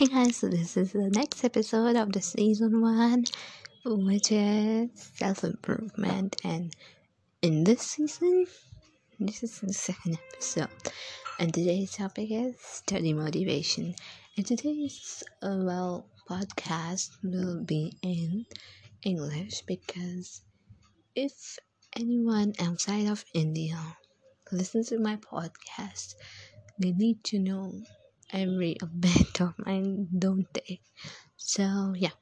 Hey guys, so this is the next episode of the season one, which is self improvement. And in this season, this is the second episode, and today's topic is study motivation. And today's uh, well podcast will be in English because if anyone outside of India listens to my podcast, they need to know every bit of mine, don't they? So, yeah.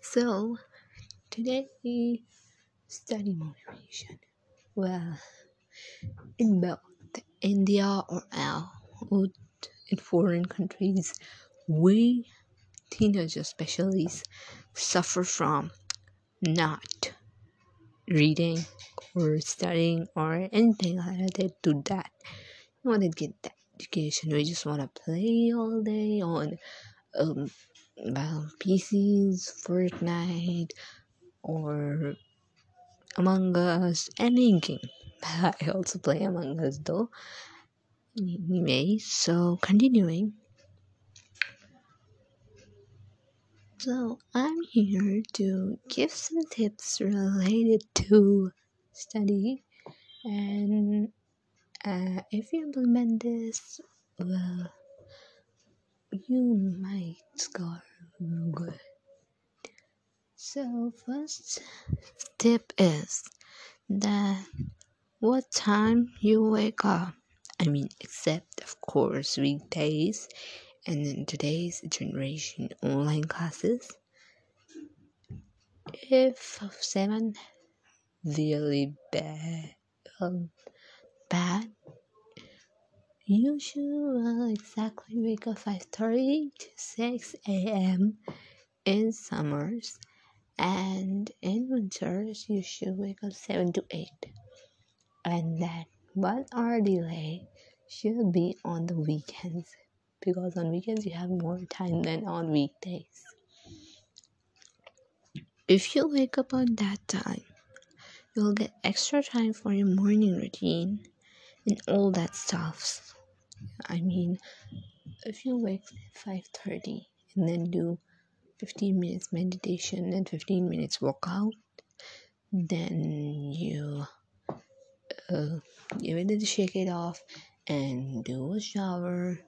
So, today, study motivation. Well, in both India or out in foreign countries, we teenagers especially suffer from not reading or studying or anything related to that. You want to get that education. We just want to play all day on um, well, PCs, Fortnite, or Among Us, any game. I also play Among Us though. Anyway, so continuing. So I'm here to give some tips related to study and uh, if you implement this, well, you might score good. So, first tip is that what time you wake up. I mean, except of course weekdays and in today's generation online classes. If seven really bad, um, you should exactly wake up 5.30 to 6 a.m. in summers and in winters you should wake up 7 to 8 and that one hour delay should be on the weekends because on weekends you have more time than on weekdays. If you wake up on that time you'll get extra time for your morning routine and all that stuff. I mean, if you wake at 5:30 and then do 15 minutes meditation and 15 minutes workout, then you uh, you ready to shake it off and do a shower,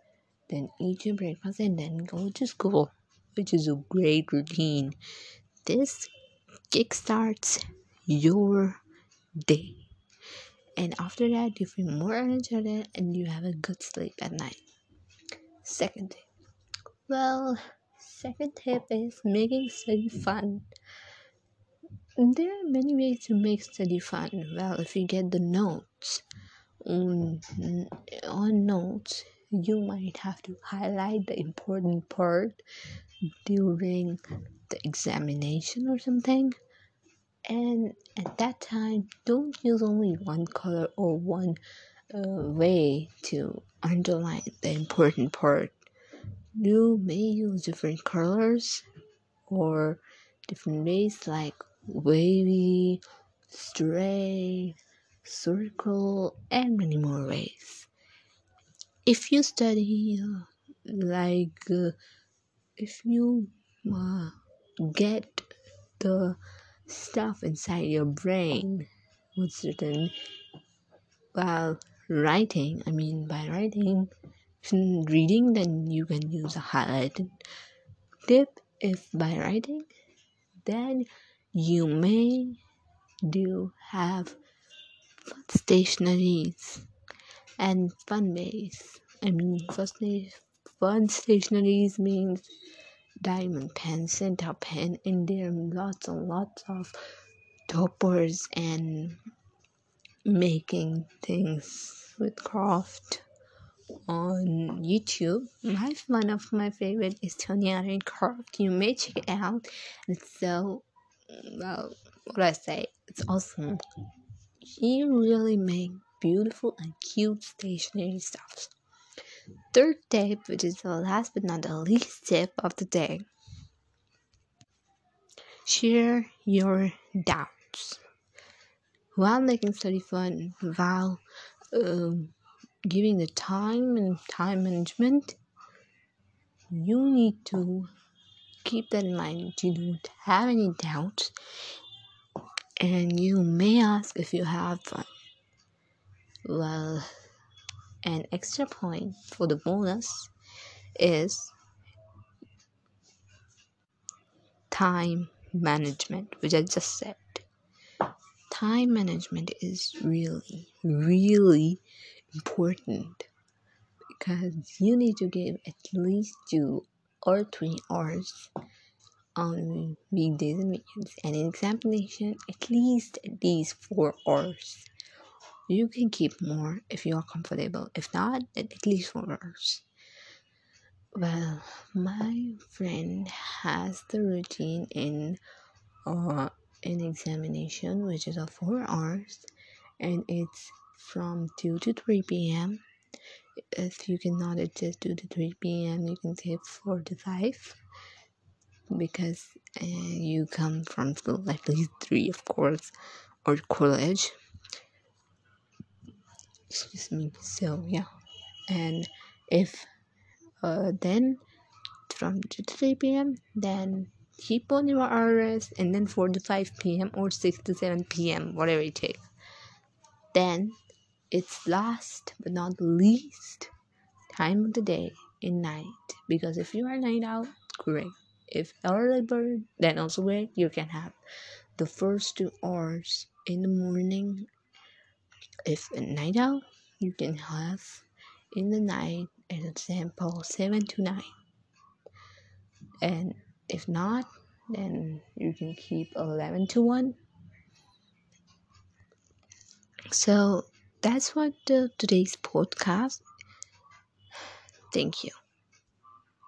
then eat your breakfast and then go to school, which is a great routine. This kickstarts your day and after that you feel more energetic and you have a good sleep at night. Second tip. Well second tip is making study fun. There are many ways to make study fun. Well if you get the notes on, on notes you might have to highlight the important part during the examination or something and at that time don't use only one color or one uh, way to underline the important part. You may use different colors or different ways like wavy straight circle and many more ways. If you study uh, like uh, if you uh, get the stuff inside your brain mm. with certain while writing i mean by writing reading then you can use a highlighted tip. If by writing then you may do have fun stationaries and fun ways i mean first fun stationaries means diamond pen, center pen, and there are lots and lots of toppers and making things with craft on YouTube. My one of my favorite is Tony Allen Craft. You may check it out. It's so well what I say? It's awesome. He really make beautiful and cute stationery stuff. Third tip, which is the last but not the least tip of the day share your doubts while making study fun, while um, giving the time and time management. you need to keep that in mind. You don't have any doubts, and you may ask if you have fun. Well, an extra point for the bonus is time management, which I just said. Time management is really, really important because you need to give at least two or three hours on weekdays and weekends, and in examination, at least these four hours. You can keep more if you are comfortable. If not, at least four hours. Well, my friend has the routine in uh, an examination, which is a four hours, and it's from 2 to 3 p.m. If you cannot adjust 2 to 3 p.m., you can say 4 to 5 because uh, you come from school at least 3, of course, or college. Excuse me. So, yeah. And if uh, then from 2 to 3 p.m., then keep on your hours and then 4 to 5 p.m. or 6 to 7 p.m., whatever it takes. Then it's last but not least time of the day in night because if you are night out, great. If early bird, then also great. You can have the first two hours in the morning. If a night out, you can have in the night, example, seven to nine. And if not, then you can keep 11 to 1. So that's what the, today's podcast. Thank you.